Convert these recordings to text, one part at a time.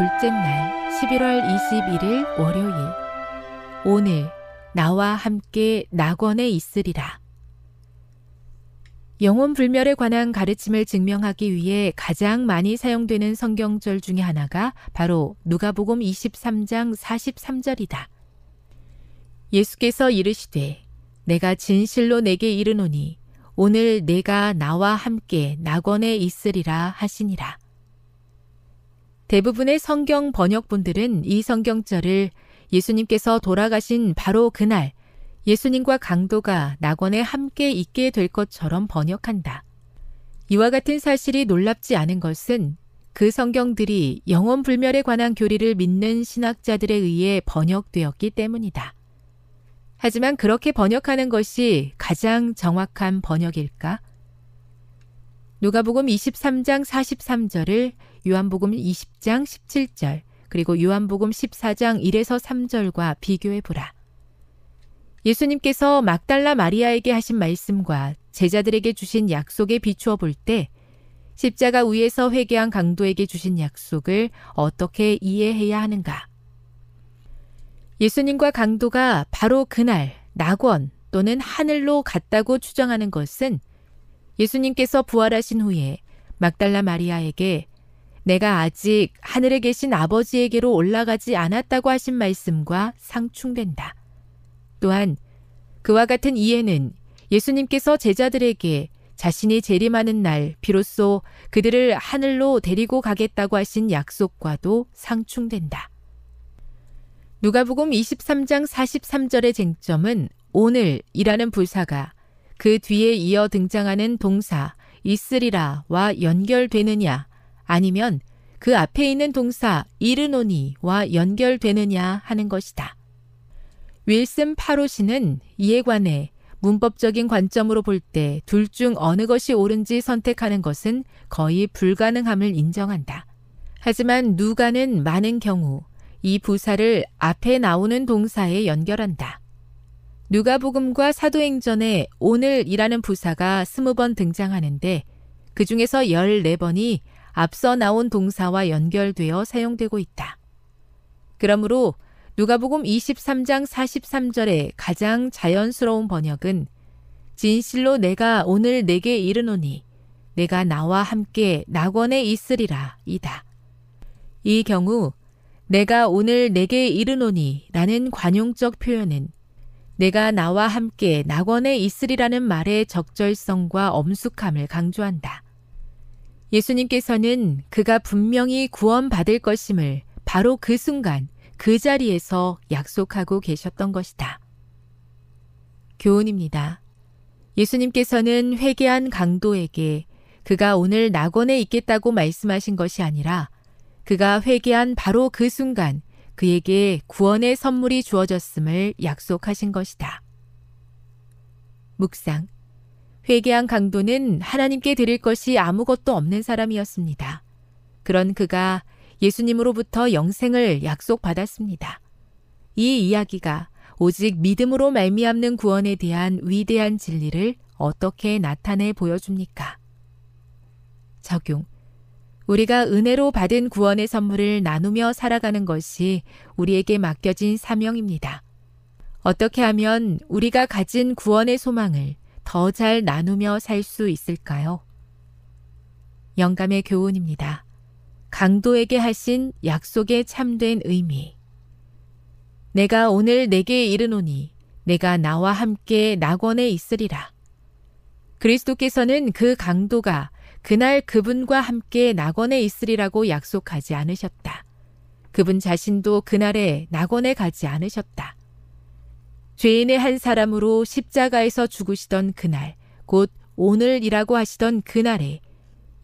둘째 날 11월 21일 월요일 오늘 나와 함께 낙원에 있으리라. 영혼 불멸에 관한 가르침을 증명하기 위해 가장 많이 사용되는 성경절 중의 하나가 바로 누가복음 23장 43절이다. 예수께서 이르시되 내가 진실로 내게 이르노니 오늘 내가 나와 함께 낙원에 있으리라 하시니라. 대부분의 성경 번역본들은 이 성경절을 예수님께서 돌아가신 바로 그날 예수님과 강도가 낙원에 함께 있게 될 것처럼 번역한다. 이와 같은 사실이 놀랍지 않은 것은 그 성경들이 영원 불멸에 관한 교리를 믿는 신학자들에 의해 번역되었기 때문이다. 하지만 그렇게 번역하는 것이 가장 정확한 번역일까? 누가복음 23장 43절을 요한복음 20장 17절 그리고 요한복음 14장 1에서 3절과 비교해 보라. 예수님께서 막달라 마리아에게 하신 말씀과 제자들에게 주신 약속에 비추어 볼 때 십자가 위에서 회개한 강도에게 주신 약속을 어떻게 이해해야 하는가? 예수님과 강도가 바로 그날 낙원 또는 하늘로 갔다고 추정하는 것은 예수님께서 부활하신 후에 막달라 마리아에게 내가 아직 하늘에 계신 아버지에게로 올라가지 않았다고 하신 말씀과 상충된다. 또한 그와 같은 이해는 예수님께서 제자들에게 자신이 재림하는 날 비로소 그들을 하늘로 데리고 가겠다고 하신 약속과도 상충된다. 누가복음 23장 43절의 쟁점은 오늘이라는 부사가 그 뒤에 이어 등장하는 동사 있으리라와 연결되느냐 아니면 그 앞에 있는 동사 이르노니와 연결되느냐 하는 것이다. 윌슨 파로시는 이에 관해 문법적인 관점으로 볼 때 둘 중 어느 것이 옳은지 선택하는 것은 거의 불가능함을 인정한다. 하지만 누가는 많은 경우 이 부사를 앞에 나오는 동사에 연결한다. 누가복음과 사도행전에 오늘이라는 부사가 스무 번 등장하는데 그 중에서 14번이 앞서 나온 동사와 연결되어 사용되고 있다. 그러므로 누가복음 23장 43절의 가장 자연스러운 번역은 진실로 내가 오늘 내게 이르노니 내가 나와 함께 낙원에 있으리라 이다. 이 경우 내가 오늘 내게 이르노니 라는 관용적 표현은 내가 나와 함께 낙원에 있으리라는 말의 적절성과 엄숙함을 강조한다. 예수님께서는 그가 분명히 구원받을 것임을 바로 그 순간 그 자리에서 약속하고 계셨던 것이다. 교훈입니다. 예수님께서는 회개한 강도에게 그가 오늘 낙원에 있겠다고 말씀하신 것이 아니라 그가 회개한 바로 그 순간 그에게 구원의 선물이 주어졌음을 약속하신 것이다. 묵상. 회개한 강도는 하나님께 드릴 것이 아무것도 없는 사람이었습니다. 그런 그가 예수님으로부터 영생을 약속받았습니다. 이 이야기가 오직 믿음으로 말미암는 구원에 대한 위대한 진리를 어떻게 나타내 보여줍니까? 적용. 우리가 은혜로 받은 구원의 선물을 나누며 살아가는 것이 우리에게 맡겨진 사명입니다. 어떻게 하면 우리가 가진 구원의 소망을 더 잘 나누며 살 수 있을까요? 영감의 교훈입니다. 강도에게 하신 약속에 참된 의미. 내가 오늘 내게 이르노니 내가 나와 함께 낙원에 있으리라. 그리스도께서는 그 강도가 그날 그분과 함께 낙원에 있으리라고 약속하지 않으셨다. 그분 자신도 그날에 낙원에 가지 않으셨다. 죄인의 한 사람으로 십자가에서 죽으시던 그날, 곧 오늘이라고 하시던 그날에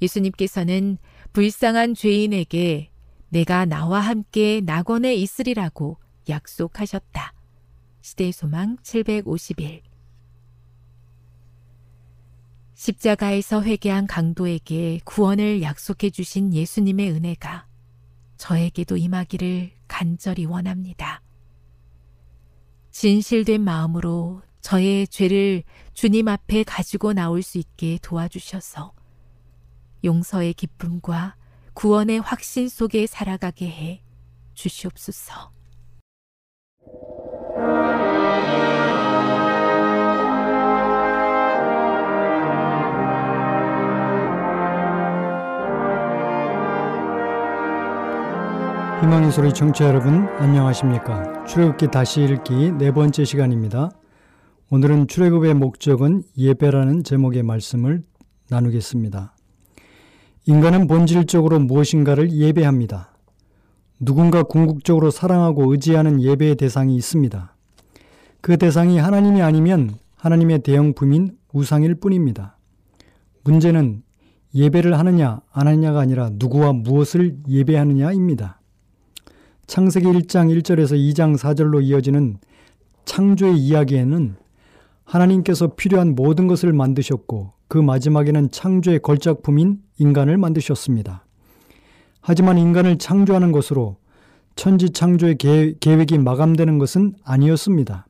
예수님께서는 불쌍한 죄인에게 내가 나와 함께 낙원에 있으리라고 약속하셨다. 시대의 소망 751 십자가에서 회개한 강도에게 구원을 약속해 주신 예수님의 은혜가 저에게도 임하기를 간절히 원합니다. 진실된 마음으로 저의 죄를 주님 앞에 가지고 나올 수 있게 도와주셔서 용서의 기쁨과 구원의 확신 속에 살아가게 해 주시옵소서. 희망의 소리 청취자 여러분 안녕하십니까? 출애굽기 다시 읽기 네 번째 시간입니다. 오늘은 출애굽의 목적은 예배라는 제목의 말씀을 나누겠습니다. 인간은 본질적으로 무엇인가를 예배합니다. 누군가 궁극적으로 사랑하고 의지하는 예배의 대상이 있습니다. 그 대상이 하나님이 아니면 하나님의 대형품인 우상일 뿐입니다. 문제는 예배를 하느냐 안 하느냐가 아니라 누구와 무엇을 예배하느냐입니다 창세기 1장 1절에서 2장 4절로 이어지는 창조의 이야기에는 하나님께서 필요한 모든 것을 만드셨고 그 마지막에는 창조의 걸작품인 인간을 만드셨습니다. 하지만 인간을 창조하는 것으로 천지 창조의 계획이 마감되는 것은 아니었습니다.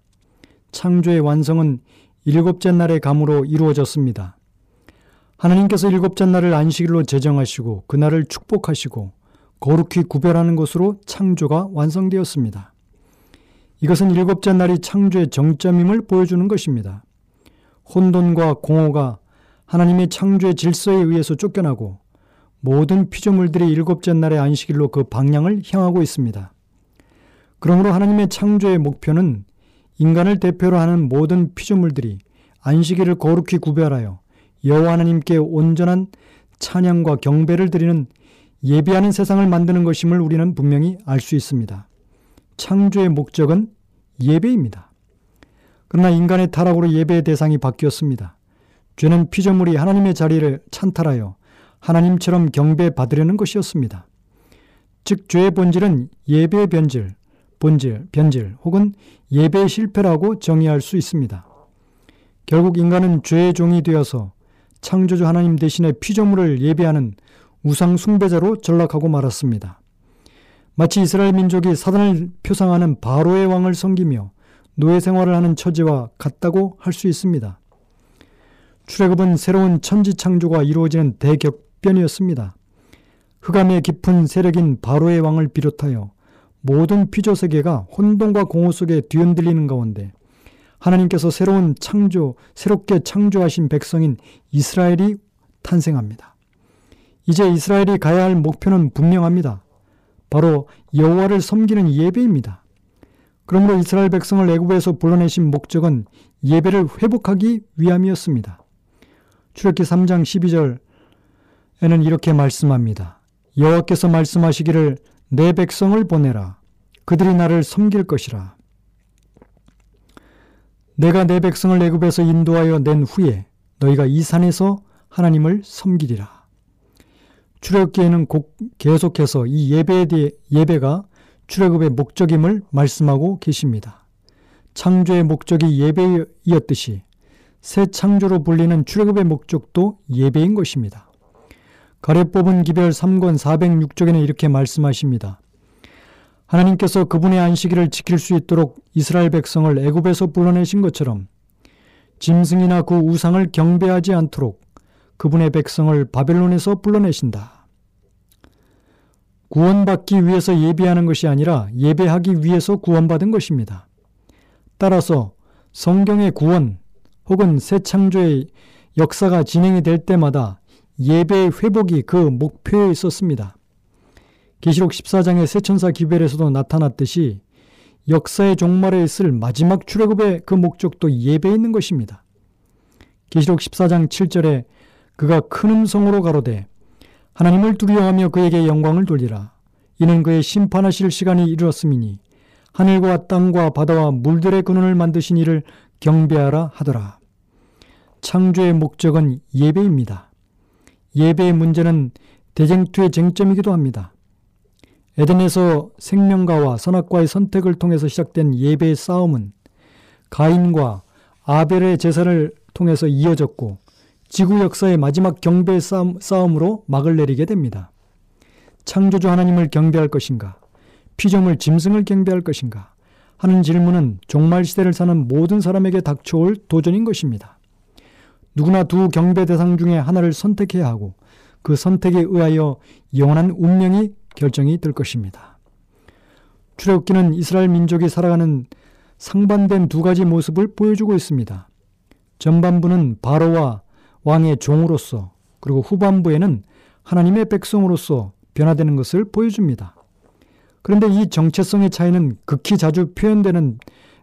창조의 완성은 일곱째 날의 감으로 이루어졌습니다. 하나님께서 일곱째 날을 안식일로 제정하시고 그날을 축복하시고 거룩히 구별하는 것으로 창조가 완성되었습니다. 이것은 일곱째 날이 창조의 정점임을 보여주는 것입니다. 혼돈과 공허가 하나님의 창조의 질서에 의해서 쫓겨나고 모든 피조물들이 일곱째 날의 안식일로 그 방향을 향하고 있습니다. 그러므로 하나님의 창조의 목표는 인간을 대표로 하는 모든 피조물들이 안식일을 거룩히 구별하여 여호와 하나님께 온전한 찬양과 경배를 드리는 예배하는 세상을 만드는 것임을 우리는 분명히 알 수 있습니다. 창조의 목적은 예배입니다. 그러나 인간의 타락으로 예배의 대상이 바뀌었습니다. 죄는 피조물이 하나님의 자리를 찬탈하여 하나님처럼 경배받으려는 것이었습니다. 즉 죄의 본질은 예배의 변질, 본질, 변질 혹은 예배의 실패라고 정의할 수 있습니다. 결국 인간은 죄의 종이 되어서 창조주 하나님 대신에 피조물을 예배하는 우상 숭배자로 전락하고 말았습니다. 마치 이스라엘 민족이 사단을 표상하는 바로의 왕을 섬기며 노예 생활을 하는 처지와 같다고 할 수 있습니다. 출애굽은 새로운 천지 창조가 이루어지는 대격변이었습니다. 흑암의 깊은 세력인 바로의 왕을 비롯하여 모든 피조 세계가 혼돈과 공허 속에 뒤흔들리는 가운데 하나님께서 새로운 창조, 새롭게 창조하신 백성인 이스라엘이 탄생합니다. 이제 이스라엘이 가야 할 목표는 분명합니다. 바로 여호와를 섬기는 예배입니다. 그러므로 이스라엘 백성을 애굽에서 불러내신 목적은 예배를 회복하기 위함이었습니다. 출애기 3장 12절에는 이렇게 말씀합니다. 여호와께서 말씀하시기를 내 백성을 보내라. 그들이 나를 섬길 것이라. 내가 내 백성을 애굽에서 인도하여 낸 후에 너희가 이 산에서 하나님을 섬기리라. 출애굽기에는 계속해서 이 예배에 대해 예배가 출애굽의 목적임을 말씀하고 계십니다. 창조의 목적이 예배이었듯이 새 창조로 불리는 출애굽의 목적도 예배인 것입니다. 가래 뽑은 기별 3권 406쪽에는 이렇게 말씀하십니다. 하나님께서 그분의 안식일을 지킬 수 있도록 이스라엘 백성을 애굽에서 불러내신 것처럼 짐승이나 그 우상을 경배하지 않도록 그분의 백성을 바벨론에서 불러내신다. 구원받기 위해서 예배하는 것이 아니라 예배하기 위해서 구원받은 것입니다. 따라서 성경의 구원 혹은 새 창조의 역사가 진행이 될 때마다 예배의 회복이 그 목표에 있었습니다. 계시록 14장의 새천사 기별에서도 나타났듯이 역사의 종말에 있을 마지막 출애굽의 그 목적도 예배에 있는 것입니다. 계시록 14장 7절에 그가 큰 음성으로 가로되 하나님을 두려워하며 그에게 영광을 돌리라. 이는 그의 심판하실 시간이 이르렀음이니 하늘과 땅과 바다와 물들의 근원을 만드신 이를 경배하라 하더라. 창조의 목적은 예배입니다. 예배의 문제는 대쟁투의 쟁점이기도 합니다. 에덴에서 생명과와 선악과의 선택을 통해서 시작된 예배의 싸움은 가인과 아벨의 제사를 통해서 이어졌고 지구 역사의 마지막 경배 싸움, 싸움으로 막을 내리게 됩니다. 창조주 하나님을 경배할 것인가? 피조물 짐승을 경배할 것인가? 하는 질문은 종말 시대를 사는 모든 사람에게 닥쳐올 도전인 것입니다. 누구나 두 경배 대상 중에 하나를 선택해야 하고 그 선택에 의하여 영원한 운명이 결정이 될 것입니다. 출애굽기는 이스라엘 민족이 살아가는 상반된 두 가지 모습을 보여주고 있습니다. 전반부는 바로와 왕의 종으로서 그리고 후반부에는 하나님의 백성으로서 변화되는 것을 보여줍니다. 그런데 이 정체성의 차이는 극히 자주 표현되는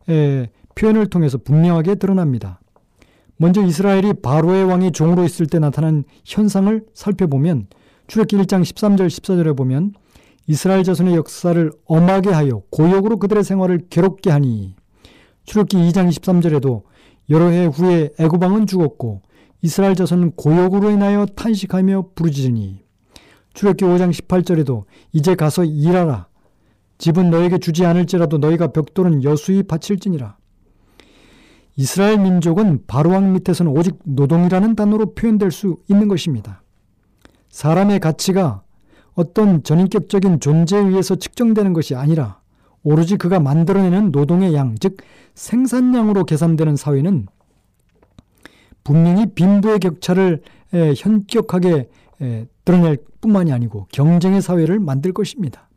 에, 표현을 통해서 분명하게 드러납니다. 먼저 이스라엘이 바로의 왕의 종으로 있을 때 나타난 현상을 살펴보면 출애기 1장 13절 14절에 보면 이스라엘 자손의 역사를 엄하게 하여 고역으로 그들의 생활을 괴롭게 하니 출애기 2장 23절에도 여러 해 후에 애굽왕은 죽었고 이스라엘 자손은 고역으로 인하여 탄식하며 부르짖으니 출애기 5장 18절에도 이제 가서 일하라 집은 너에게 주지 않을지라도 너희가 벽돌은 여수히 바칠지니라 이스라엘 민족은 바로왕 밑에서는 오직 노동이라는 단어로 표현될 수 있는 것입니다. 사람의 가치가 어떤 전인격적인 존재에 의해서 측정되는 것이 아니라 오로지 그가 만들어내는 노동의 양, 즉 생산량으로 계산되는 사회는 분명히 빈부의 격차를 현격하게 드러낼 뿐만이 아니고 경쟁의 사회를 만들 것입니다.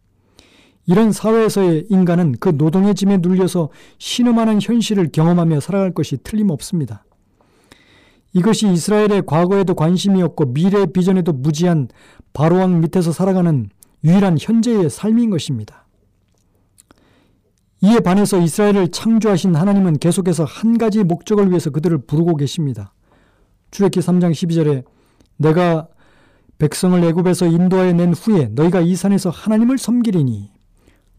이런 사회에서의 인간은 그 노동의 짐에 눌려서 신음하는 현실을 경험하며 살아갈 것이 틀림없습니다. 이것이 이스라엘의 과거에도 관심이었고 미래의 비전에도 무지한 바로왕 밑에서 살아가는 유일한 현재의 삶인 것입니다. 이에 반해서 이스라엘을 창조하신 하나님은 계속해서 한 가지 목적을 위해서 그들을 부르고 계십니다. 출애기 3장 12절에 내가 백성을 애굽에서 인도하여 낸 후에 너희가 이 산에서 하나님을 섬기리니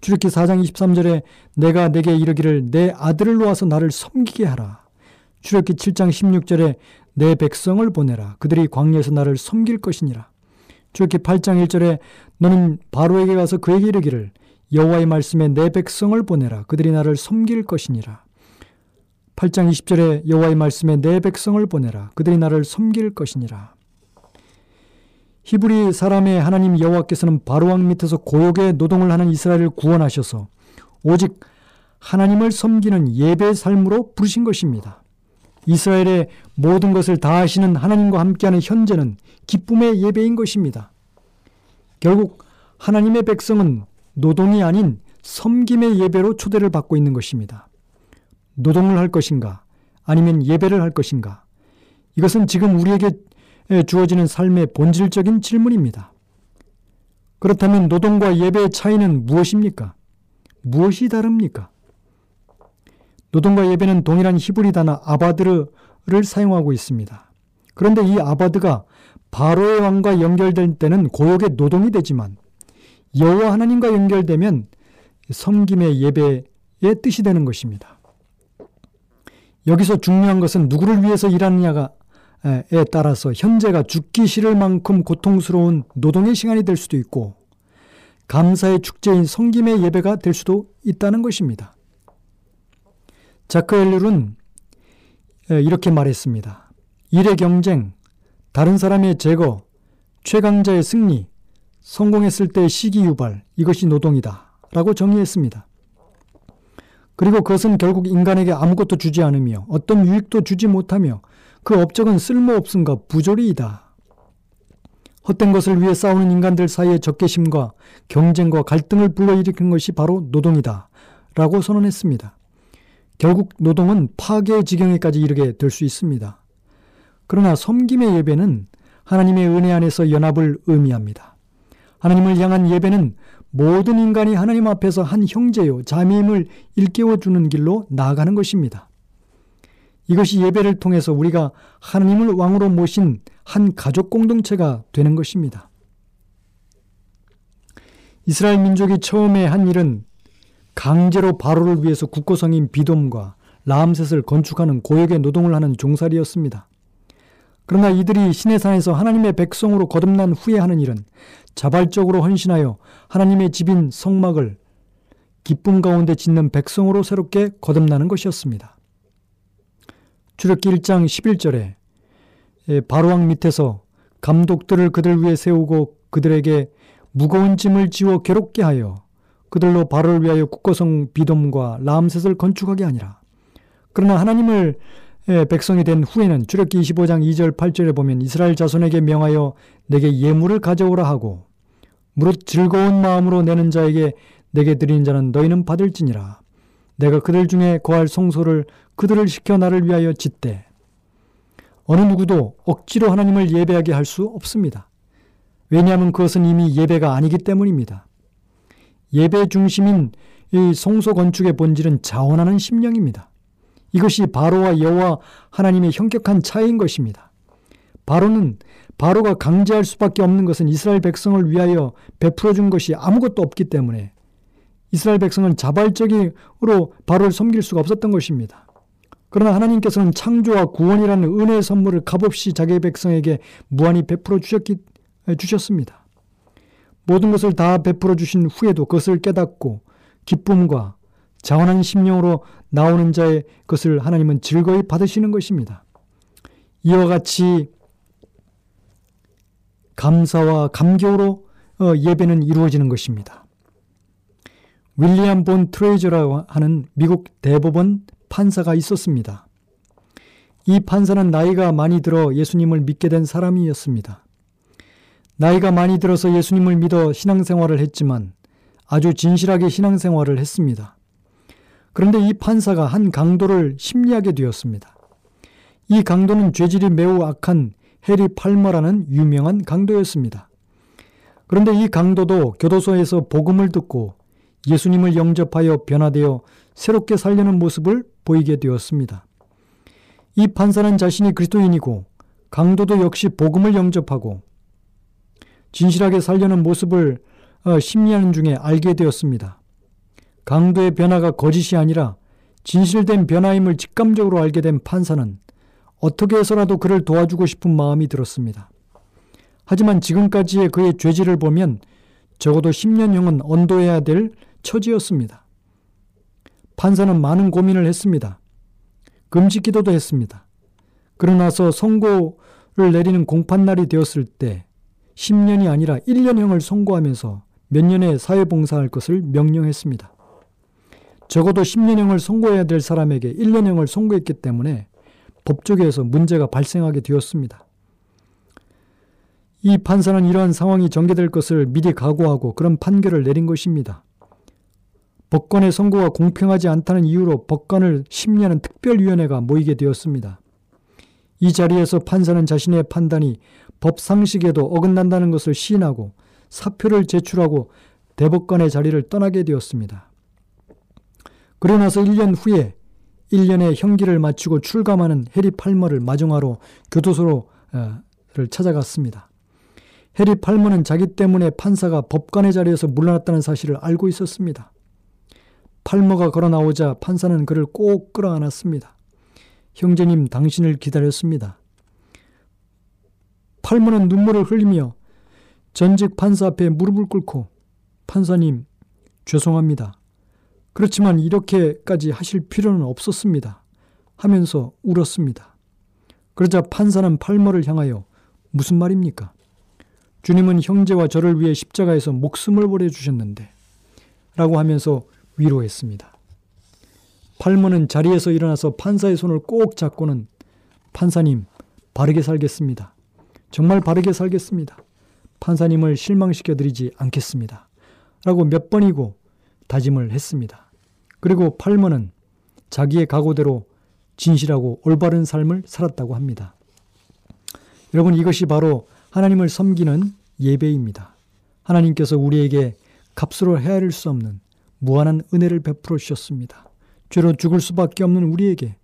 출애기 4장 23절에 내가 내게 이르기를 내 아들을 놓아서 나를 섬기게 하라. 출애기 7장 16절에 내 백성을 보내라. 그들이 광야에서 나를 섬길 것이니라. 출애기 8장 1절에 너는 바로에게 가서 그에게 이르기를 여호와의 말씀에 내 백성을 보내라. 그들이 나를 섬길 것이니라. 8장 20절에 여호와의 말씀에 내 백성을 보내라. 그들이 나를 섬길 것이니라. 히브리 사람의 하나님 여호와께서는 바로왕 밑에서 고역의 노동을 하는 이스라엘을 구원하셔서 오직 하나님을 섬기는 예배 삶으로 부르신 것입니다. 이스라엘의 모든 것을 다 하시는 하나님과 함께하는 현재는 기쁨의 예배인 것입니다. 결국 하나님의 백성은 노동이 아닌 섬김의 예배로 초대를 받고 있는 것입니다. 노동을 할 것인가 아니면 예배를 할 것인가 이것은 지금 우리에게 주어지는 삶의 본질적인 질문입니다. 그렇다면 노동과 예배의 차이는 무엇입니까? 무엇이 다릅니까? 노동과 예배는 동일한 히브리 단어 아바드를 사용하고 있습니다. 그런데 이 아바드가 바로의 왕과 연결될 때는 고역의 노동이 되지만 여호와 하나님과 연결되면 섬김의 예배의 뜻이 되는 것입니다. 여기서 중요한 것은 누구를 위해서 일하느냐에 따라서 현재가 죽기 싫을 만큼 고통스러운 노동의 시간이 될 수도 있고 감사의 축제인 성김의 예배가 될 수도 있다는 것입니다. 자크 엘룰은 이렇게 말했습니다. 일의 경쟁, 다른 사람의 제거, 최강자의 승리, 성공했을 때의 시기 유발, 이것이 노동이다. 라고 정의했습니다. 그리고 그것은 결국 인간에게 아무것도 주지 않으며 어떤 유익도 주지 못하며 그 업적은 쓸모없음과 부조리이다. 헛된 것을 위해 싸우는 인간들 사이의 적개심과 경쟁과 갈등을 불러일으키는 것이 바로 노동이다. 라고 선언했습니다. 결국 노동은 파괴의 지경에까지 이르게 될 수 있습니다. 그러나 섬김의 예배는 하나님의 은혜 안에서 연합을 의미합니다. 하나님을 향한 예배는 모든 인간이 하나님 앞에서 한 형제요, 자매임을 일깨워 주는 길로 나아가는 것입니다. 이것이 예배를 통해서 우리가 하나님을 왕으로 모신 한 가족 공동체가 되는 것입니다. 이스라엘 민족이 처음에 한 일은 강제로 바로를 위해서 국고성인 비돔과 라암셋을 건축하는 고역의 노동을 하는 종살이였습니다. 그러나 이들이 시내산에서 하나님의 백성으로 거듭난 후에 하는 일은 자발적으로 헌신하여 하나님의 집인 성막을 기쁨 가운데 짓는 백성으로 새롭게 거듭나는 것이었습니다. 출애기 1장 11절에 바로왕 밑에서 감독들을 그들 위해 세우고 그들에게 무거운 짐을 지워 괴롭게 하여 그들로 바로를 위하여 국거성 비돔과 라암셋을 건축하게 하니라. 그러나 하나님을 백성이 된 후에는 출애기 25장 2절 8절에 보면 이스라엘 자손에게 명하여 내게 예물을 가져오라 하고 무릇 즐거운 마음으로 내는 자에게 내게 드린 자는 너희는 받을지니라. 내가 그들 중에 거할 성소를 그들을 시켜 나를 위하여 짓되 어느 누구도 억지로 하나님을 예배하게 할 수 없습니다. 왜냐하면 그것은 이미 예배가 아니기 때문입니다. 예배 중심인 이 성소 건축의 본질은 자원하는 심령입니다. 이것이 바로와 여호와 하나님의 현격한 차이인 것입니다. 바로는 바로가 강제할 수밖에 없는 것은 이스라엘 백성을 위하여 베풀어 준 것이 아무것도 없기 때문에 이스라엘 백성은 자발적으로 바로를 섬길 수가 없었던 것입니다. 그러나 하나님께서는 창조와 구원이라는 은혜의 선물을 값없이 자기 백성에게 무한히 베풀어 주셨기, 주셨습니다. 모든 것을 다 베풀어 주신 후에도 그것을 깨닫고 기쁨과 자원한 심령으로 나오는 자의 것을 하나님은 즐거이 받으시는 것입니다. 이와 같이 감사와 감격으로 어, 예배는 이루어지는 것입니다. 윌리엄 본 트레이저라고 하는 미국 대법원 판사가 있었습니다. 이 판사는 나이가 많이 들어 예수님을 믿게 된 사람이었습니다. 나이가 많이 들어서 예수님을 믿어 신앙생활을 했지만 아주 진실하게 신앙생활을 했습니다. 그런데 이 판사가 한 강도를 심리하게 되었습니다. 이 강도는 죄질이 매우 악한 해리 팔머라는 유명한 강도였습니다. 그런데 이 강도도 교도소에서 복음을 듣고 예수님을 영접하여 변화되어 새롭게 살려는 모습을 보이게 되었습니다. 이 판사는 자신이 그리스도인이고 강도도 역시 복음을 영접하고 진실하게 살려는 모습을 어, 심리하는 중에 알게 되었습니다. 강도의 변화가 거짓이 아니라 진실된 변화임을 직감적으로 알게 된 판사는 어떻게 해서라도 그를 도와주고 싶은 마음이 들었습니다. 하지만 지금까지의 그의 죄질을 보면 적어도 10년형은 언도해야 될 처지였습니다. 판사는 많은 고민을 했습니다. 금식 기도도 했습니다. 그러나서 선고를 내리는 공판날이 되었을 때 10년이 아니라 1년형을 선고하면서 몇 년의 사회봉사할 것을 명령했습니다. 적어도 10년형을 선고해야 될 사람에게 1년형을 선고했기 때문에 법조계에서 문제가 발생하게 되었습니다. 이 판사는 이러한 상황이 전개될 것을 미리 각오하고 그런 판결을 내린 것입니다. 법관의 선고가 공평하지 않다는 이유로 법관을 심리하는 특별위원회가 모이게 되었습니다. 이 자리에서 판사는 자신의 판단이 법 상식에도 어긋난다는 것을 시인하고 사표를 제출하고 대법관의 자리를 떠나게 되었습니다. 그러 나서 1년 후에 1년의 형기를 마치고 출감하는 해리 팔머를 마중하러 교도소를 찾아갔습니다. 해리 팔머는 자기 때문에 판사가 법관의 자리에서 물러났다는 사실을 알고 있었습니다. 팔머가 걸어 나오자 판사는 그를 꼭 끌어 안았습니다. 형제님, 당신을 기다렸습니다. 팔머는 눈물을 흘리며 전직 판사 앞에 무릎을 꿇고 판사님, 죄송합니다. 그렇지만 이렇게까지 하실 필요는 없었습니다. 하면서 울었습니다. 그러자 판사는 팔머를 향하여 무슨 말입니까? 주님은 형제와 저를 위해 십자가에서 목숨을 버려주셨는데 라고 하면서 위로했습니다. 팔머는 자리에서 일어나서 판사의 손을 꼭 잡고는 판사님, 바르게 살겠습니다. 정말 바르게 살겠습니다. 판사님을 실망시켜 드리지 않겠습니다. 라고 몇 번이고 다짐을 했습니다. 그리고 팔머는 자기의 각오대로 진실하고 올바른 삶을 살았다고 합니다. 여러분 이것이 바로 하나님을 섬기는 예배입니다. 하나님께서 우리에게 값으로 헤아릴 수 없는 무한한 은혜를 베풀어 주셨습니다. 죄로 죽을 수밖에 없는 우리에게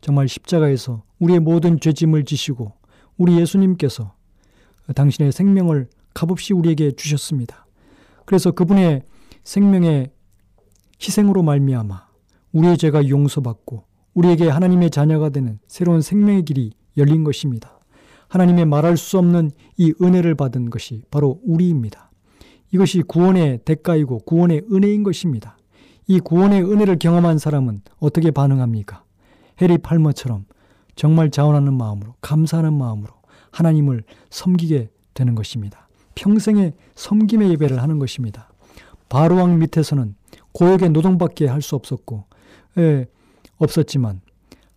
정말 십자가에서 우리의 모든 죄짐을 지시고 우리 예수님께서 당신의 생명을 값없이 우리에게 주셨습니다. 그래서 그분의 생명의 희생으로 말미암아 우리의 죄가 용서받고 우리에게 하나님의 자녀가 되는 새로운 생명의 길이 열린 것입니다. 하나님의 말할 수 없는 이 은혜를 받은 것이 바로 우리입니다. 이것이 구원의 대가이고 구원의 은혜인 것입니다. 이 구원의 은혜를 경험한 사람은 어떻게 반응합니까? 해리 팔머처럼 정말 자원하는 마음으로 감사하는 마음으로 하나님을 섬기게 되는 것입니다. 평생의 섬김의 예배를 하는 것입니다. 바로왕 밑에서는 고역의 노동밖에 할 수 없었고 예, 없었지만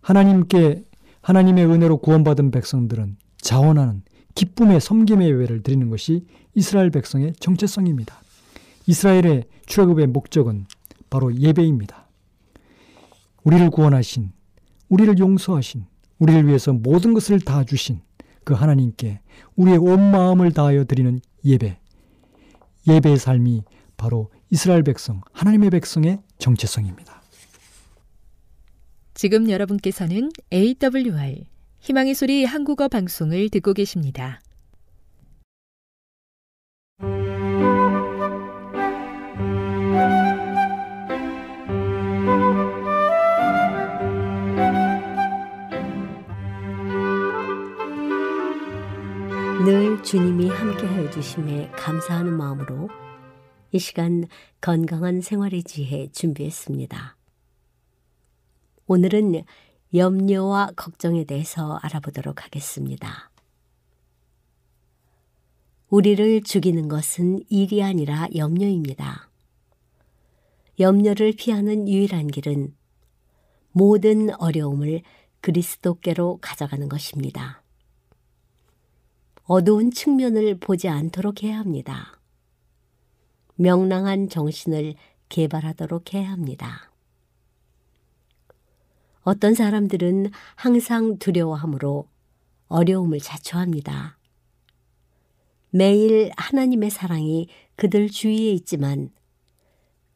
하나님께 하나님의 은혜로 구원받은 백성들은 자원하는 기쁨의 섬김의 예배를 드리는 것이 이스라엘 백성의 정체성입니다. 이스라엘의 출애굽의 목적은 바로 예배입니다. 우리를 구원하신, 우리를 용서하신, 우리를 위해서 모든 것을 다 주신 그 하나님께 우리의 온 마음을 다하여 드리는 예배. 예배의 삶이 바로 이스라엘 백성, 하나님의 백성의 정체성입니다. 지금 여러분께서는 AWR 희망의 소리 한국어 방송을 듣고 계십니다. 늘 주님이 함께하여 주심에 감사하는 마음으로 이 시간 건강한 생활의 지혜 준비했습니다. 오늘은 염려와 걱정에 대해서 알아보도록 하겠습니다. 우리를 죽이는 것은 일이 아니라 염려입니다. 염려를 피하는 유일한 길은 모든 어려움을 그리스도께로 가져가는 것입니다. 어두운 측면을 보지 않도록 해야 합니다. 명랑한 정신을 개발하도록 해야 합니다. 어떤 사람들은 항상 두려워하므로 어려움을 자초합니다. 매일 하나님의 사랑이 그들 주위에 있지만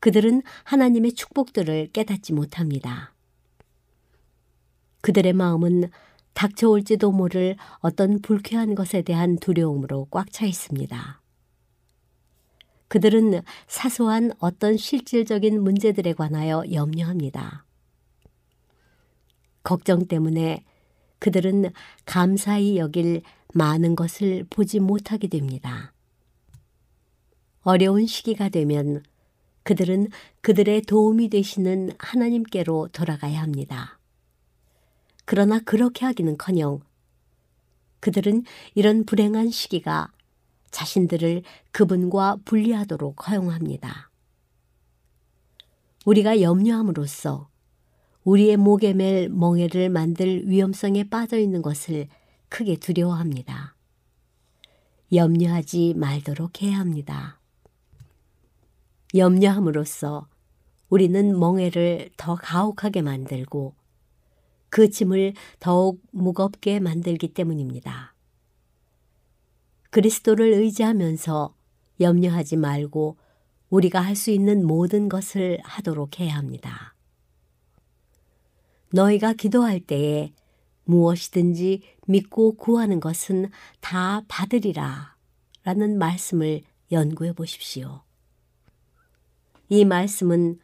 그들은 하나님의 축복들을 깨닫지 못합니다. 그들의 마음은 닥쳐올지도 모를 어떤 불쾌한 것에 대한 두려움으로 꽉 차 있습니다. 그들은 사소한 어떤 실질적인 문제들에 관하여 염려합니다. 걱정 때문에 그들은 감사히 여길 많은 것을 보지 못하게 됩니다. 어려운 시기가 되면 그들은 그들의 도움이 되시는 하나님께로 돌아가야 합니다. 그러나 그렇게 하기는 커녕 그들은 이런 불행한 시기가 자신들을 그분과 분리하도록 허용합니다. 우리가 염려함으로써 우리의 목에 맬 멍에를 만들 위험성에 빠져 있는 것을 크게 두려워합니다. 염려하지 말도록 해야 합니다. 염려함으로써 우리는 멍에를 더 가혹하게 만들고 그 짐을 더욱 무겁게 만들기 때문입니다. 그리스도를 의지하면서 염려하지 말고 우리가 할 수 있는 모든 것을 하도록 해야 합니다. 너희가 기도할 때에 무엇이든지 믿고 구하는 것은 다 받으리라 라는 말씀을 연구해 보십시오. 이 말씀은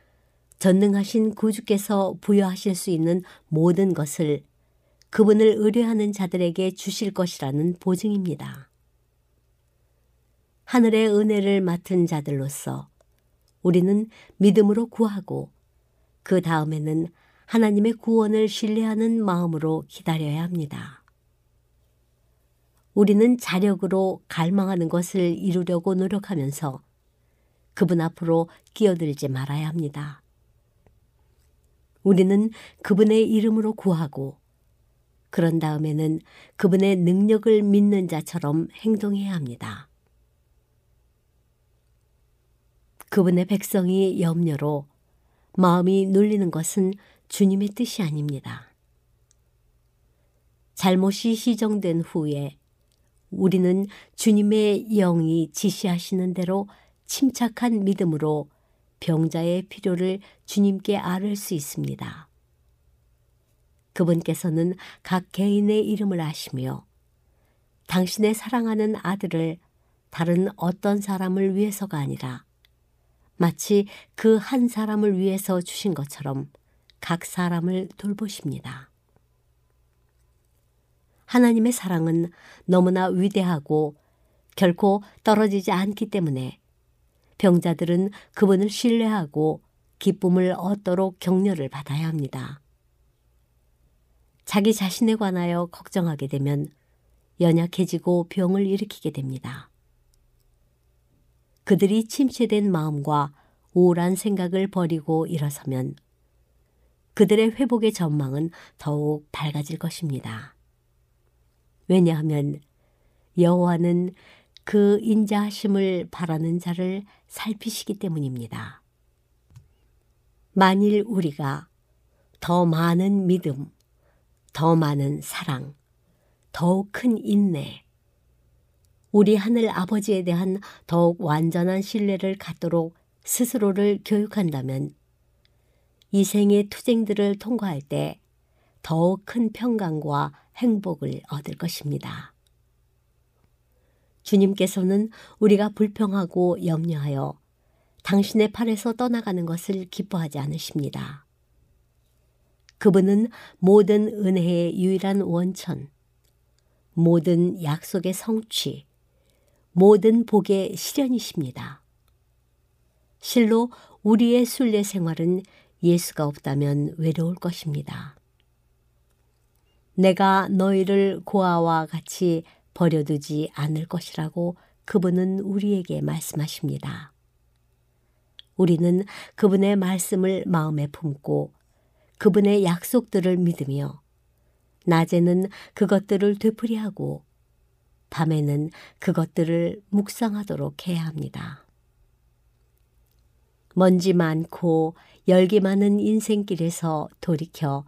전능하신 구주께서 부여하실 수 있는 모든 것을 그분을 의뢰하는 자들에게 주실 것이라는 보증입니다. 하늘의 은혜를 맡은 자들로서 우리는 믿음으로 구하고 그 다음에는 하나님의 구원을 신뢰하는 마음으로 기다려야 합니다. 우리는 자력으로 갈망하는 것을 이루려고 노력하면서 그분 앞으로 끼어들지 말아야 합니다. 우리는 그분의 이름으로 구하고 그런 다음에는 그분의 능력을 믿는 자처럼 행동해야 합니다. 그분의 백성이 염려로 마음이 눌리는 것은 주님의 뜻이 아닙니다. 잘못이 시정된 후에 우리는 주님의 영이 지시하시는 대로 침착한 믿음으로 병자의 필요를 주님께 아를 수 있습니다. 그분께서는 각 개인의 이름을 아시며 당신의 사랑하는 아들을 다른 어떤 사람을 위해서가 아니라 마치 그 한 사람을 위해서 주신 것처럼 각 사람을 돌보십니다. 하나님의 사랑은 너무나 위대하고 결코 떨어지지 않기 때문에 병자들은 그분을 신뢰하고 기쁨을 얻도록 격려를 받아야 합니다. 자기 자신에 관하여 걱정하게 되면 연약해지고 병을 일으키게 됩니다. 그들이 침체된 마음과 우울한 생각을 버리고 일어서면 그들의 회복의 전망은 더욱 밝아질 것입니다. 왜냐하면 여호와는 그 인자하심을 바라는 자를 살피시기 때문입니다. 만일 우리가 더 많은 믿음, 더 많은 사랑, 더욱 큰 인내, 우리 하늘 아버지에 대한 더욱 완전한 신뢰를 갖도록 스스로를 교육한다면 이 생의 투쟁들을 통과할 때 더욱 큰 평강과 행복을 얻을 것입니다. 주님께서는 우리가 불평하고 염려하여 당신의 팔에서 떠나가는 것을 기뻐하지 않으십니다. 그분은 모든 은혜의 유일한 원천, 모든 약속의 성취, 모든 복의 실현이십니다. 실로 우리의 순례 생활은 예수가 없다면 외로울 것입니다. 내가 너희를 고아와 같이 버려두지 않을 것이라고 그분은 우리에게 말씀하십니다. 우리는 그분의 말씀을 마음에 품고 그분의 약속들을 믿으며 낮에는 그것들을 되풀이하고 밤에는 그것들을 묵상하도록 해야 합니다. 먼지 많고 열기 많은 인생길에서 돌이켜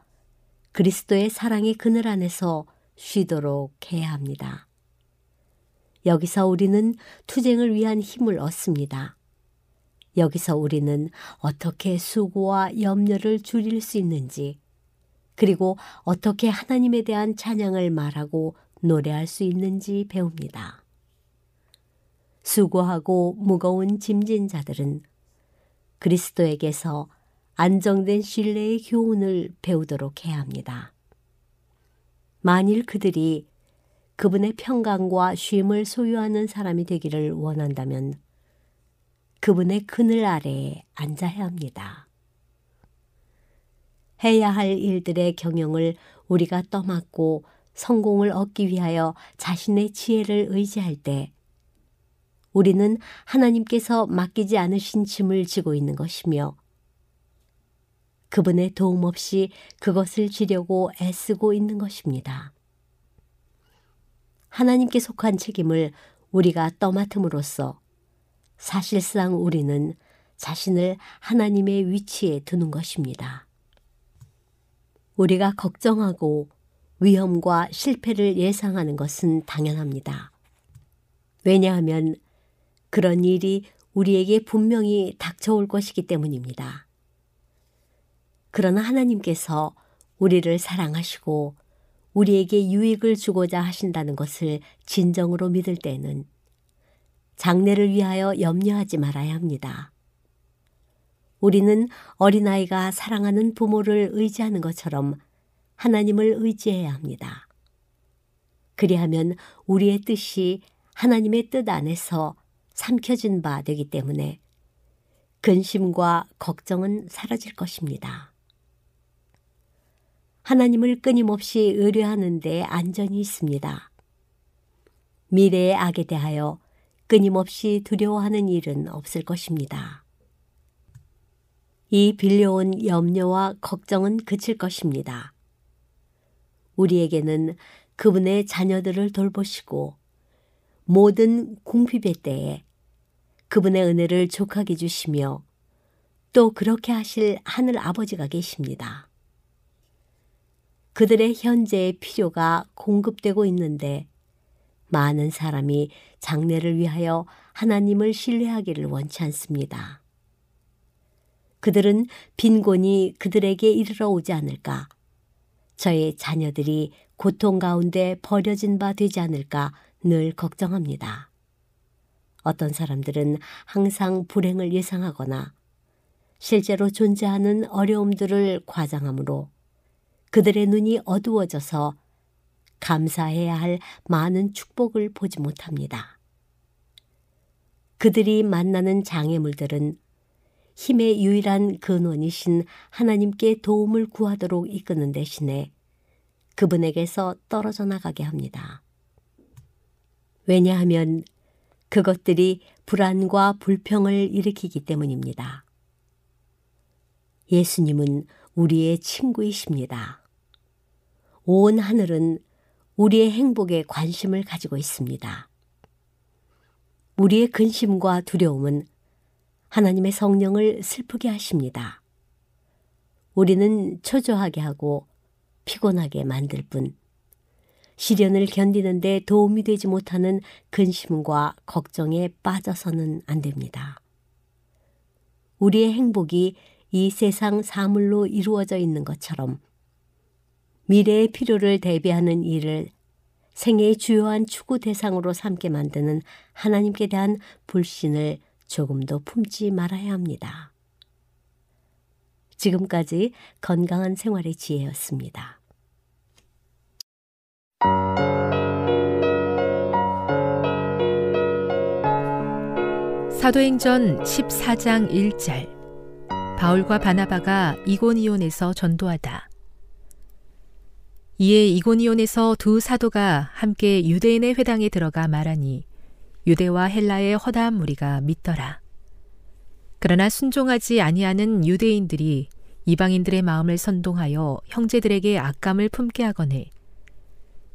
그리스도의 사랑의 그늘 안에서 쉬도록 해야 합니다. 여기서 우리는 투쟁을 위한 힘을 얻습니다. 여기서 우리는 어떻게 수고와 염려를 줄일 수 있는지, 그리고 어떻게 하나님에 대한 찬양을 말하고 노래할 수 있는지 배웁니다. 수고하고 무거운 짐진 자들은 그리스도에게서 안정된 신뢰의 교훈을 배우도록 해야 합니다. 만일 그들이 그분의 평강과 쉼을 소유하는 사람이 되기를 원한다면 그분의 그늘 아래에 앉아야 합니다. 해야 할 일들의 경영을 우리가 떠맡고 성공을 얻기 위하여 자신의 지혜를 의지할 때 우리는 하나님께서 맡기지 않으신 짐을 지고 있는 것이며 그분의 도움 없이 그것을 지려고 애쓰고 있는 것입니다. 하나님께 속한 책임을 우리가 떠맡음으로써 사실상 우리는 자신을 하나님의 위치에 두는 것입니다. 우리가 걱정하고 위험과 실패를 예상하는 것은 당연합니다. 왜냐하면 그런 일이 우리에게 분명히 닥쳐올 것이기 때문입니다. 그러나 하나님께서 우리를 사랑하시고 우리에게 유익을 주고자 하신다는 것을 진정으로 믿을 때는 장래를 위하여 염려하지 말아야 합니다. 우리는 어린아이가 사랑하는 부모를 의지하는 것처럼 하나님을 의지해야 합니다. 그리하면 우리의 뜻이 하나님의 뜻 안에서 삼켜진 바 되기 때문에 근심과 걱정은 사라질 것입니다. 하나님을 끊임없이 의뢰하는 데 안전이 있습니다. 미래의 악에 대하여 끊임없이 두려워하는 일은 없을 것입니다. 이 빌려온 염려와 걱정은 그칠 것입니다. 우리에게는 그분의 자녀들을 돌보시고 모든 궁핍의 때에 그분의 은혜를 족하게 주시며 또 그렇게 하실 하늘 아버지가 계십니다. 그들의 현재의 필요가 공급되고 있는데 많은 사람이 장래를 위하여 하나님을 신뢰하기를 원치 않습니다. 그들은 빈곤이 그들에게 이르러 오지 않을까, 저의 자녀들이 고통 가운데 버려진 바 되지 않을까 늘 걱정합니다. 어떤 사람들은 항상 불행을 예상하거나 실제로 존재하는 어려움들을 과장하므로 그들의 눈이 어두워져서 감사해야 할 많은 축복을 보지 못합니다. 그들이 만나는 장애물들은 힘의 유일한 근원이신 하나님께 도움을 구하도록 이끄는 대신에 그분에게서 떨어져 나가게 합니다. 왜냐하면 그것들이 불안과 불평을 일으키기 때문입니다. 예수님은 우리의 친구이십니다. 온 하늘은 우리의 행복에 관심을 가지고 있습니다. 우리의 근심과 두려움은 하나님의 성령을 슬프게 하십니다. 우리는 초조하게 하고 피곤하게 만들 뿐 시련을 견디는데 도움이 되지 못하는 근심과 걱정에 빠져서는 안 됩니다. 우리의 행복이 이 세상 사물로 이루어져 있는 것처럼 미래의 필요를 대비하는 일을 생애의 주요한 추구 대상으로 삼게 만드는 하나님께 대한 불신을 조금도 품지 말아야 합니다. 지금까지 건강한 생활의 지혜였습니다. 사도행전 14장 1절 바울과 바나바가 이고니온에서 전도하다. 이에 이고니온에서 두 사도가 함께 유대인의 회당에 들어가 말하니 유대와 헬라의 허다한 무리가 믿더라. 그러나 순종하지 아니하는 유대인들이 이방인들의 마음을 선동하여 형제들에게 악감을 품게 하거늘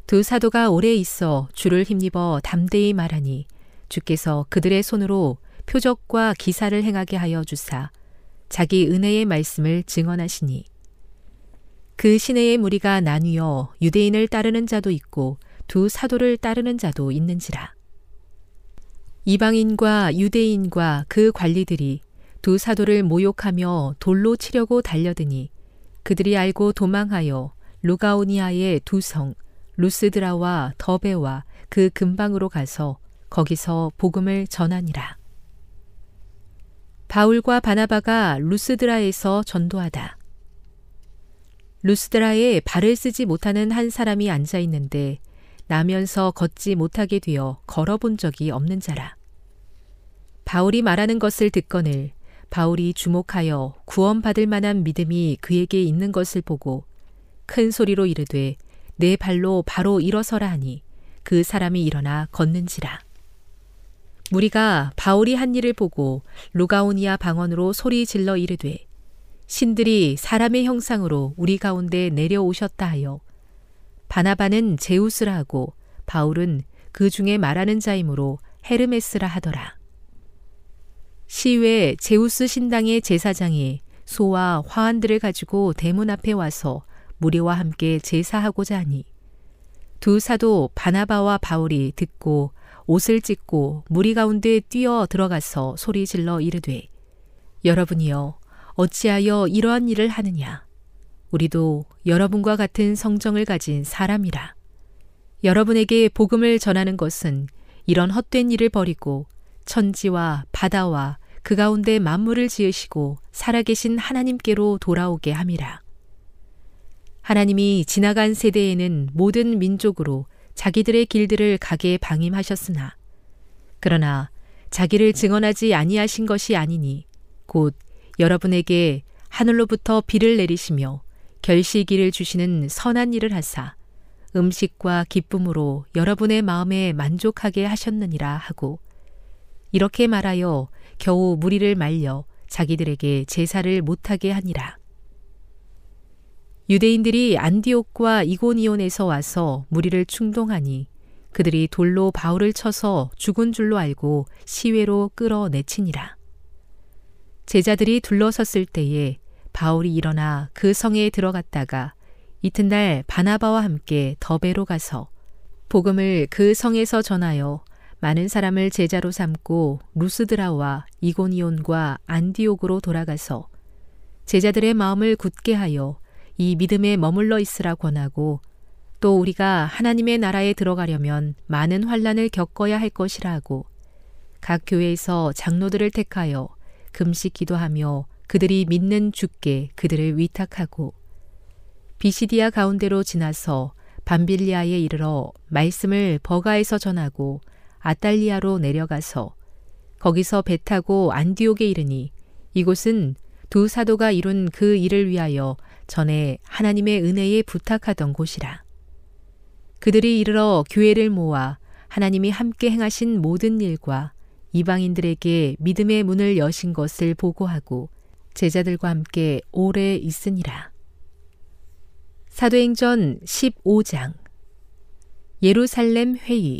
두 사도가 오래 있어 주를 힘입어 담대히 말하니 주께서 그들의 손으로 표적과 기사를 행하게 하여 주사 자기 은혜의 말씀을 증언하시니 그 시내의 무리가 나뉘어 유대인을 따르는 자도 있고 두 사도를 따르는 자도 있는지라. 이방인과 유대인과 그 관리들이 두 사도를 모욕하며 돌로 치려고 달려드니 그들이 알고 도망하여 루가오니아의 두 성, 루스드라와 더베와 그 근방으로 가서 거기서 복음을 전하니라. 바울과 바나바가 루스드라에서 전도하다. 루스드라에 발을 쓰지 못하는 한 사람이 앉아 있는데 나면서 걷지 못하게 되어 걸어본 적이 없는 자라. 바울이 말하는 것을 듣거늘 바울이 주목하여 구원받을 만한 믿음이 그에게 있는 것을 보고 큰 소리로 이르되 내 발로 바로 일어서라 하니 그 사람이 일어나 걷는지라. 무리가 바울이 한 일을 보고 루가오니아 방언으로 소리 질러 이르되 신들이 사람의 형상으로 우리 가운데 내려오셨다 하여 바나바는 제우스라 하고 바울은 그 중에 말하는 자이므로 헤르메스라 하더라. 시외 제우스 신당의 제사장이 소와 화환들을 가지고 대문 앞에 와서 무리와 함께 제사하고자 하니 두 사도 바나바와 바울이 듣고 옷을 찢고 무리 가운데 뛰어 들어가서 소리 질러 이르되 여러분이여 어찌하여 이러한 일을 하느냐? 우리도 여러분과 같은 성정을 가진 사람이라. 여러분에게 복음을 전하는 것은 이런 헛된 일을 버리고 천지와 바다와 그 가운데 만물을 지으시고 살아계신 하나님께로 돌아오게 함이라. 하나님이 지나간 세대에는 모든 민족으로 자기들의 길들을 가게 방임하셨으나 그러나 자기를 증언하지 아니하신 것이 아니니 곧 여러분에게 하늘로부터 비를 내리시며 결실기를 주시는 선한 일을 하사 음식과 기쁨으로 여러분의 마음에 만족하게 하셨느니라 하고 이렇게 말하여 겨우 무리를 말려 자기들에게 제사를 못하게 하니라. 유대인들이 안디옥과 이고니온에서 와서 무리를 충동하니 그들이 돌로 바울을 쳐서 죽은 줄로 알고 시외로 끌어내치니라. 제자들이 둘러섰을 때에 바울이 일어나 그 성에 들어갔다가 이튿날 바나바와 함께 더베로 가서 복음을 그 성에서 전하여 많은 사람을 제자로 삼고 루스드라와 이고니온과 안디옥으로 돌아가서 제자들의 마음을 굳게 하여 이 믿음에 머물러 있으라 권하고 또 우리가 하나님의 나라에 들어가려면 많은 환란을 겪어야 할 것이라 하고 각 교회에서 장로들을 택하여 금식 기도하며 그들이 믿는 주께 그들을 위탁하고 비시디아 가운데로 지나서 밤빌리아에 이르러 말씀을 버가에서 전하고 아달리아로 내려가서 거기서 배 타고 안디옥에 이르니 이곳은 두 사도가 이룬 그 일을 위하여 전에 하나님의 은혜에 부탁하던 곳이라. 그들이 이르러 교회를 모아 하나님이 함께 행하신 모든 일과 이방인들에게 믿음의 문을 여신 것을 보고하고 제자들과 함께 오래 있으니라. 사도행전 15장 예루살렘 회의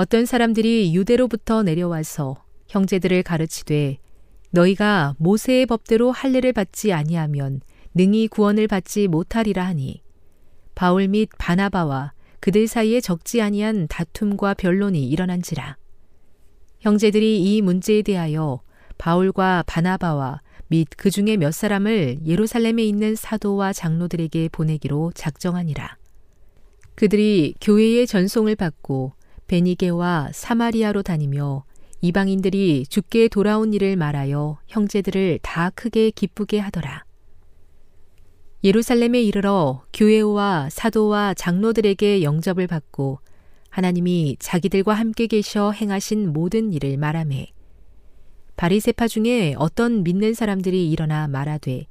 어떤 사람들이 유대로부터 내려와서 형제들을 가르치되 너희가 모세의 법대로 할례를 받지 아니하면 능히 구원을 받지 못하리라 하니 바울 및 바나바와 그들 사이에 적지 아니한 다툼과 변론이 일어난지라 형제들이 이 문제에 대하여 바울과 바나바와 및 그 중에 몇 사람을 예루살렘에 있는 사도와 장로들에게 보내기로 작정하니라. 그들이 교회의 전송을 받고 베니게와 사마리아로 다니며 이방인들이 죽게 돌아온 일을 말하여 형제들을 다 크게 기쁘게 하더라. 예루살렘에 이르러 교회와 사도와 장로들에게 영접을 받고 하나님이 자기들과 함께 계셔 행하신 모든 일을 말하매 바리세파 중에 어떤 믿는 사람들이 일어나 말하되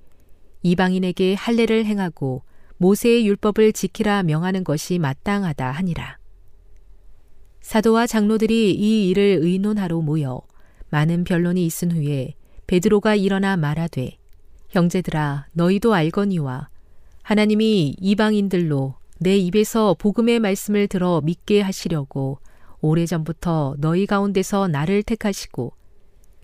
이방인에게 할례를 행하고 모세의 율법을 지키라 명하는 것이 마땅하다 하니라. 사도와 장로들이 이 일을 의논하러 모여 많은 변론이 있은 후에 베드로가 일어나 말하되 형제들아 너희도 알거니와 하나님이 이방인들로 내 입에서 복음의 말씀을 들어 믿게 하시려고 오래전부터 너희 가운데서 나를 택하시고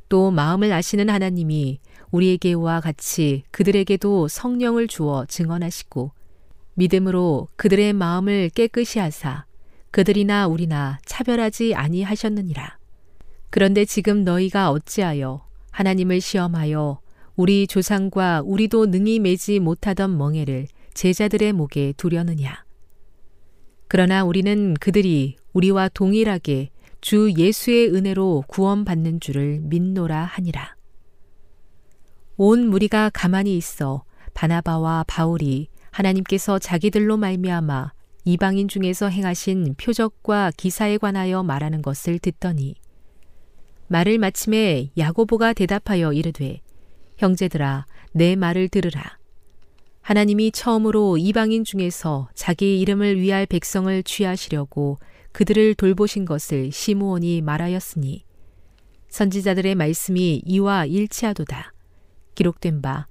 또 마음을 아시는 하나님이 우리에게와 같이 그들에게도 성령을 주어 증언하시고 믿음으로 그들의 마음을 깨끗이 하사 그들이나 우리나 차별하지 아니하셨느니라. 그런데 지금 너희가 어찌하여 하나님을 시험하여 우리 조상과 우리도 능히 매지 못하던 멍에를 제자들의 목에 두려느냐. 그러나 우리는 그들이 우리와 동일하게 주 예수의 은혜로 구원받는 줄을 믿노라 하니라. 온 무리가 가만히 있어 바나바와 바울이 하나님께서 자기들로 말미암아 이방인 중에서 행하신 표적과 기사에 관하여 말하는 것을 듣더니 말을 마침에 야고보가 대답하여 이르되 형제들아 내 말을 들으라. 하나님이 처음으로 이방인 중에서 자기 이름을 위할 백성을 취하시려고 그들을 돌보신 것을 시므온이 말하였으니 선지자들의 말씀이 이와 일치하도다. 기록된 바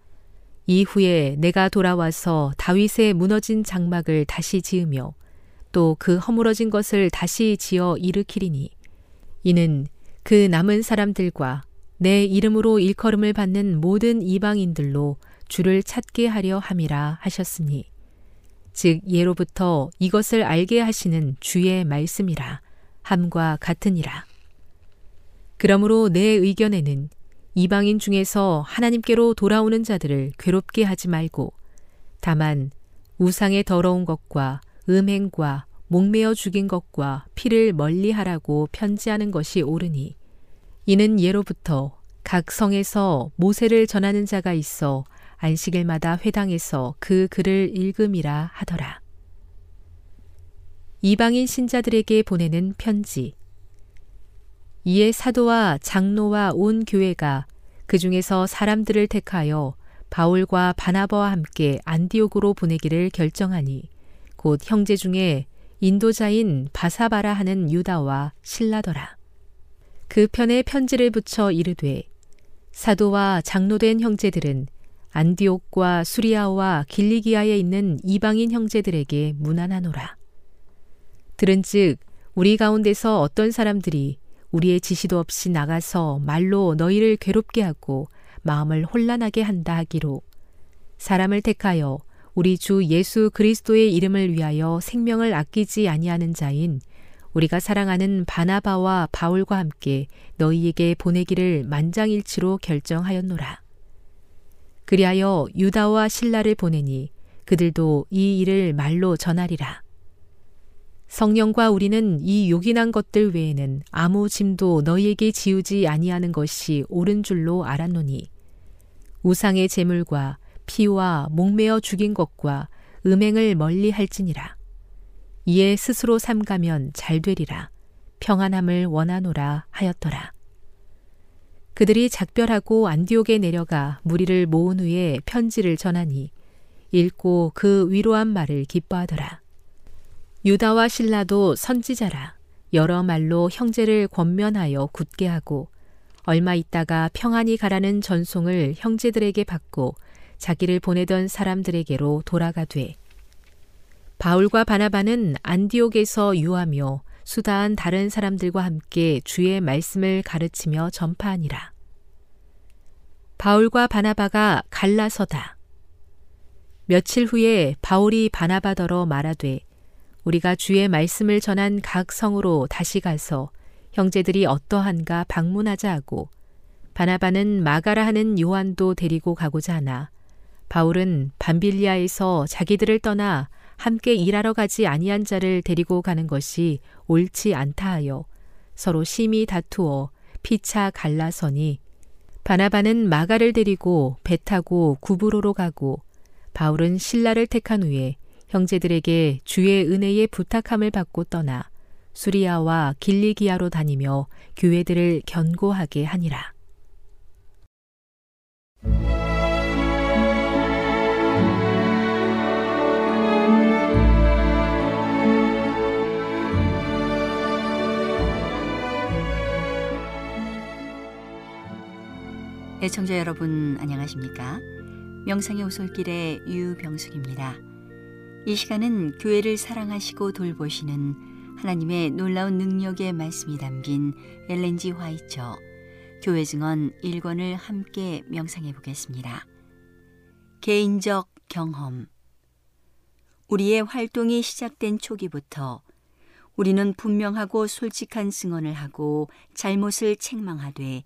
이후에 내가 돌아와서 다윗의 무너진 장막을 다시 지으며 또 그 허물어진 것을 다시 지어 일으키리니 이는 그 남은 사람들과 내 이름으로 일컬음을 받는 모든 이방인들로 주를 찾게 하려 함이라 하셨으니 즉 예로부터 이것을 알게 하시는 주의 말씀이라 함과 같으니라. 그러므로 내 의견에는 이방인 중에서 하나님께로 돌아오는 자들을 괴롭게 하지 말고 다만 우상의 더러운 것과 음행과 목매어 죽인 것과 피를 멀리 하라고 편지하는 것이 옳으니 이는 예로부터 각 성에서 모세를 전하는 자가 있어 안식일마다 회당에서 그 글을 읽음이라 하더라. 이방인 신자들에게 보내는 편지. 이에 사도와 장로와 온 교회가 그 중에서 사람들을 택하여 바울과 바나바와 함께 안디옥으로 보내기를 결정하니 곧 형제 중에 인도자인 바사바라 하는 유다와 신라더라. 그 편에 편지를 붙여 이르되 사도와 장로된 형제들은 안디옥과 수리아와 길리기아에 있는 이방인 형제들에게 무난하노라. 들은즉 우리 가운데서 어떤 사람들이 우리의 지시도 없이 나가서 말로 너희를 괴롭게 하고 마음을 혼란하게 한다 하기로 사람을 택하여 우리 주 예수 그리스도의 이름을 위하여 생명을 아끼지 아니하는 자인 우리가 사랑하는 바나바와 바울과 함께 너희에게 보내기를 만장일치로 결정하였노라. 그리하여 유다와 신라를 보내니 그들도 이 일을 말로 전하리라. 성령과 우리는 이 요긴한 것들 외에는 아무 짐도 너희에게 지우지 아니하는 것이 옳은 줄로 알았노니 우상의 재물과 피와 목매어 죽인 것과 음행을 멀리 할지니라. 이에 스스로 삼가면 잘 되리라. 평안함을 원하노라 하였더라. 그들이 작별하고 안디옥에 내려가 무리를 모은 후에 편지를 전하니 읽고 그 위로한 말을 기뻐하더라. 유다와 신라도 선지자라 여러 말로 형제를 권면하여 굳게 하고 얼마 있다가 평안히 가라는 전송을 형제들에게 받고 자기를 보내던 사람들에게로 돌아가되 바울과 바나바는 안디옥에서 유하며 수다한 다른 사람들과 함께 주의 말씀을 가르치며 전파하니라. 바울과 바나바가 갈라서다. 며칠 후에 바울이 바나바더러 말하되 우리가 주의 말씀을 전한 각 성으로 다시 가서 형제들이 어떠한가 방문하자 하고 바나바는 마가라 하는 요한도 데리고 가고자 하나 바울은 밤빌리아에서 자기들을 떠나 함께 일하러 가지 아니한 자를 데리고 가는 것이 옳지 않다 하여 서로 심히 다투어 피차 갈라서니 바나바는 마가를 데리고 배 타고 구브로로 가고 바울은 신라를 택한 후에 형제들에게 주의 은혜의 부탁함을 받고 떠나 수리아와 길리기아로 다니며 교회들을 견고하게 하니라. 애청자 여러분 안녕하십니까? 명상의 오솔길의 유병숙입니다. 이 시간은 교회를 사랑하시고 돌보시는 하나님의 놀라운 능력의 말씀이 담긴 엘렌지 화이처 교회 증언 1권을 함께 명상해 보겠습니다. 개인적 경험 우리의 활동이 시작된 초기부터 우리는 분명하고 솔직한 증언을 하고 잘못을 책망하되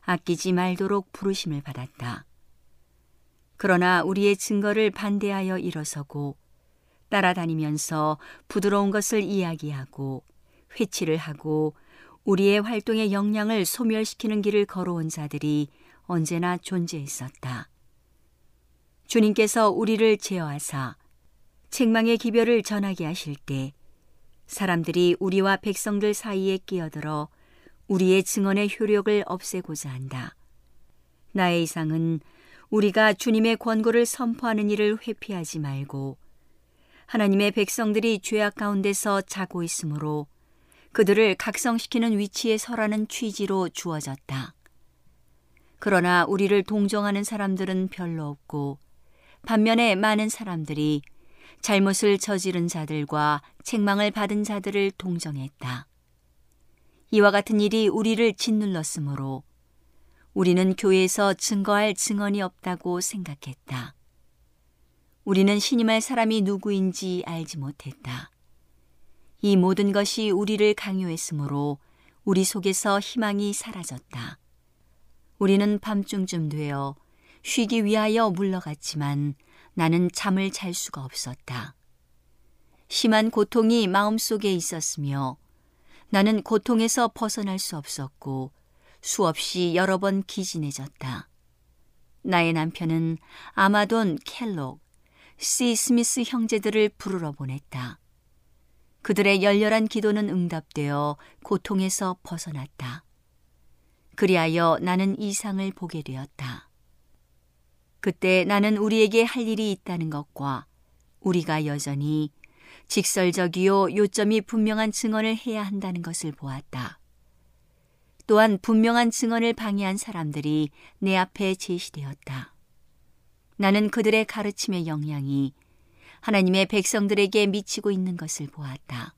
아끼지 말도록 부르심을 받았다. 그러나 우리의 증거를 반대하여 일어서고 따라다니면서 부드러운 것을 이야기하고 회치를 하고 우리의 활동의 역량을 소멸시키는 길을 걸어온 자들이 언제나 존재했었다. 주님께서 우리를 제어하사 책망의 기별을 전하게 하실 때 사람들이 우리와 백성들 사이에 끼어들어 우리의 증언의 효력을 없애고자 한다. 나의 이상은 우리가 주님의 권고를 선포하는 일을 회피하지 말고 하나님의 백성들이 죄악 가운데서 자고 있으므로 그들을 각성시키는 위치에 서라는 취지로 주어졌다. 그러나 우리를 동정하는 사람들은 별로 없고 반면에 많은 사람들이 잘못을 저지른 자들과 책망을 받은 자들을 동정했다. 이와 같은 일이 우리를 짓눌렀으므로 우리는 교회에서 증거할 증언이 없다고 생각했다. 우리는 신임할 사람이 누구인지 알지 못했다. 이 모든 것이 우리를 강요했으므로 우리 속에서 희망이 사라졌다. 우리는 밤중쯤 되어 쉬기 위하여 물러갔지만 나는 잠을 잘 수가 없었다. 심한 고통이 마음속에 있었으며 나는 고통에서 벗어날 수 없었고 수없이 여러 번 기진해졌다. 나의 남편은 아마돈 켈록, 시 스미스 형제들을 부르러 보냈다. 그들의 열렬한 기도는 응답되어 고통에서 벗어났다. 그리하여 나는 이상을 보게 되었다. 그때 나는 우리에게 할 일이 있다는 것과 우리가 여전히 직설적이요 요점이 분명한 증언을 해야 한다는 것을 보았다. 또한 분명한 증언을 방해한 사람들이 내 앞에 제시되었다. 나는 그들의 가르침의 영향이 하나님의 백성들에게 미치고 있는 것을 보았다.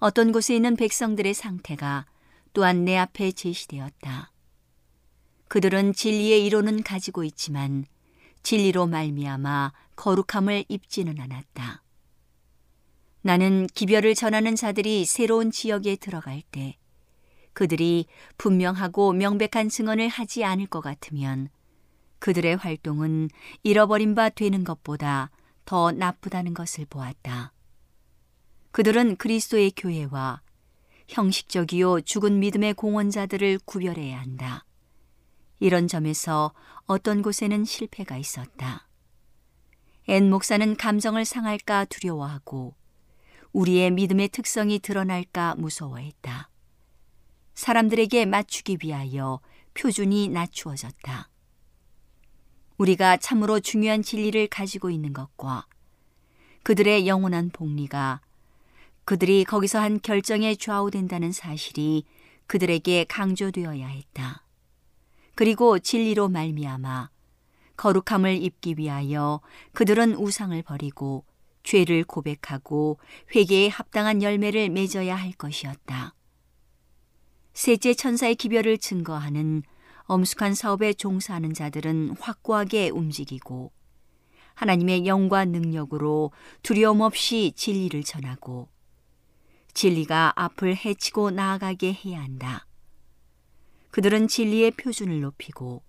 어떤 곳에 있는 백성들의 상태가 또한 내 앞에 제시되었다. 그들은 진리의 이론은 가지고 있지만 진리로 말미암아 거룩함을 입지는 않았다. 나는 기별을 전하는 자들이 새로운 지역에 들어갈 때 그들이 분명하고 명백한 증언을 하지 않을 것 같으면 그들의 활동은 잃어버린 바 되는 것보다 더 나쁘다는 것을 보았다. 그들은 그리스도의 교회와 형식적이요 죽은 믿음의 공언자들을 구별해야 한다. 이런 점에서 어떤 곳에는 실패가 있었다. 앤 목사는 감정을 상할까 두려워하고 우리의 믿음의 특성이 드러날까 무서워했다. 사람들에게 맞추기 위하여 표준이 낮추어졌다. 우리가 참으로 중요한 진리를 가지고 있는 것과 그들의 영원한 복리가 그들이 거기서 한 결정에 좌우된다는 사실이 그들에게 강조되어야 했다. 그리고 진리로 말미암아 거룩함을 입기 위하여 그들은 우상을 버리고 죄를 고백하고 회개에 합당한 열매를 맺어야 할 것이었다. 셋째 천사의 기별을 증거하는 엄숙한 사업에 종사하는 자들은 확고하게 움직이고 하나님의 영과 능력으로 두려움 없이 진리를 전하고 진리가 앞을 헤치고 나아가게 해야 한다. 그들은 진리의 표준을 높이고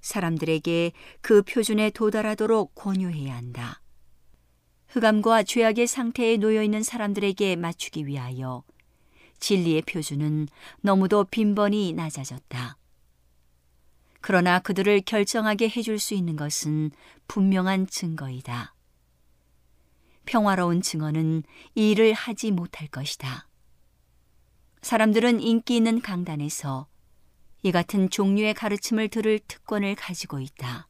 사람들에게 그 표준에 도달하도록 권유해야 한다. 흑암과 죄악의 상태에 놓여 있는 사람들에게 맞추기 위하여 진리의 표준은 너무도 빈번히 낮아졌다. 그러나 그들을 결정하게 해줄 수 있는 것은 분명한 증거이다. 평화로운 증언은 이 일을 하지 못할 것이다. 사람들은 인기 있는 강단에서 이 같은 종류의 가르침을 들을 특권을 가지고 있다.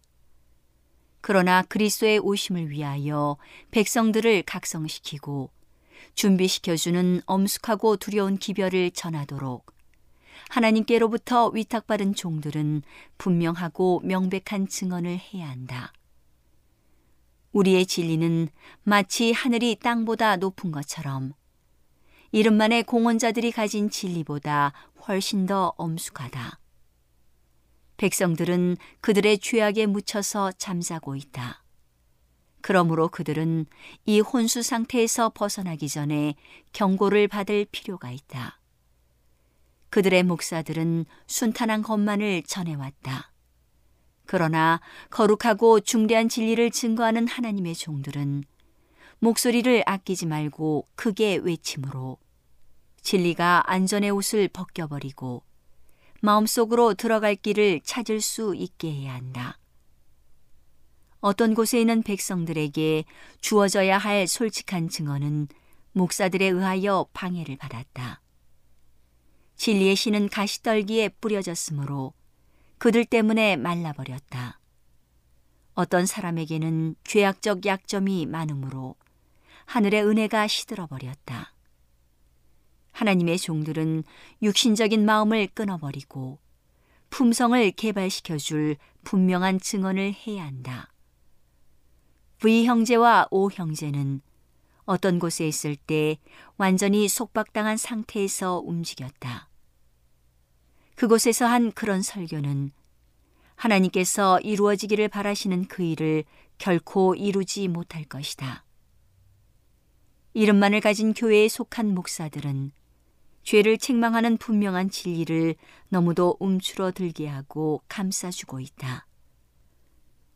그러나 그리스도의 오심을 위하여 백성들을 각성시키고 준비시켜주는 엄숙하고 두려운 기별을 전하도록 하나님께로부터 위탁받은 종들은 분명하고 명백한 증언을 해야 한다. 우리의 진리는 마치 하늘이 땅보다 높은 것처럼 이름만의 공헌자들이 가진 진리보다 훨씬 더 엄숙하다. 백성들은 그들의 죄악에 묻혀서 잠자고 있다. 그러므로 그들은 이 혼수 상태에서 벗어나기 전에 경고를 받을 필요가 있다. 그들의 목사들은 순탄한 것만을 전해왔다. 그러나 거룩하고 중대한 진리를 증거하는 하나님의 종들은 목소리를 아끼지 말고 크게 외침으로 진리가 안전의 옷을 벗겨버리고 마음속으로 들어갈 길을 찾을 수 있게 해야 한다. 어떤 곳에 있는 백성들에게 주어져야 할 솔직한 증언은 목사들에 의하여 방해를 받았다. 진리의 신은 가시떨기에 뿌려졌으므로 그들 때문에 말라버렸다. 어떤 사람에게는 죄악적 약점이 많으므로 하늘의 은혜가 시들어버렸다. 하나님의 종들은 육신적인 마음을 끊어버리고 품성을 개발시켜줄 분명한 증언을 해야 한다. V 형제와 O 형제는 어떤 곳에 있을 때 완전히 속박당한 상태에서 움직였다. 그곳에서 한 그런 설교는 하나님께서 이루어지기를 바라시는 그 일을 결코 이루지 못할 것이다. 이름만을 가진 교회에 속한 목사들은 죄를 책망하는 분명한 진리를 너무도 움츠러들게 하고 감싸주고 있다.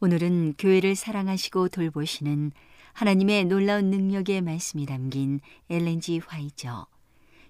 오늘은 교회를 사랑하시고 돌보시는 하나님의 놀라운 능력의 말씀이 담긴 엘렌지 화이저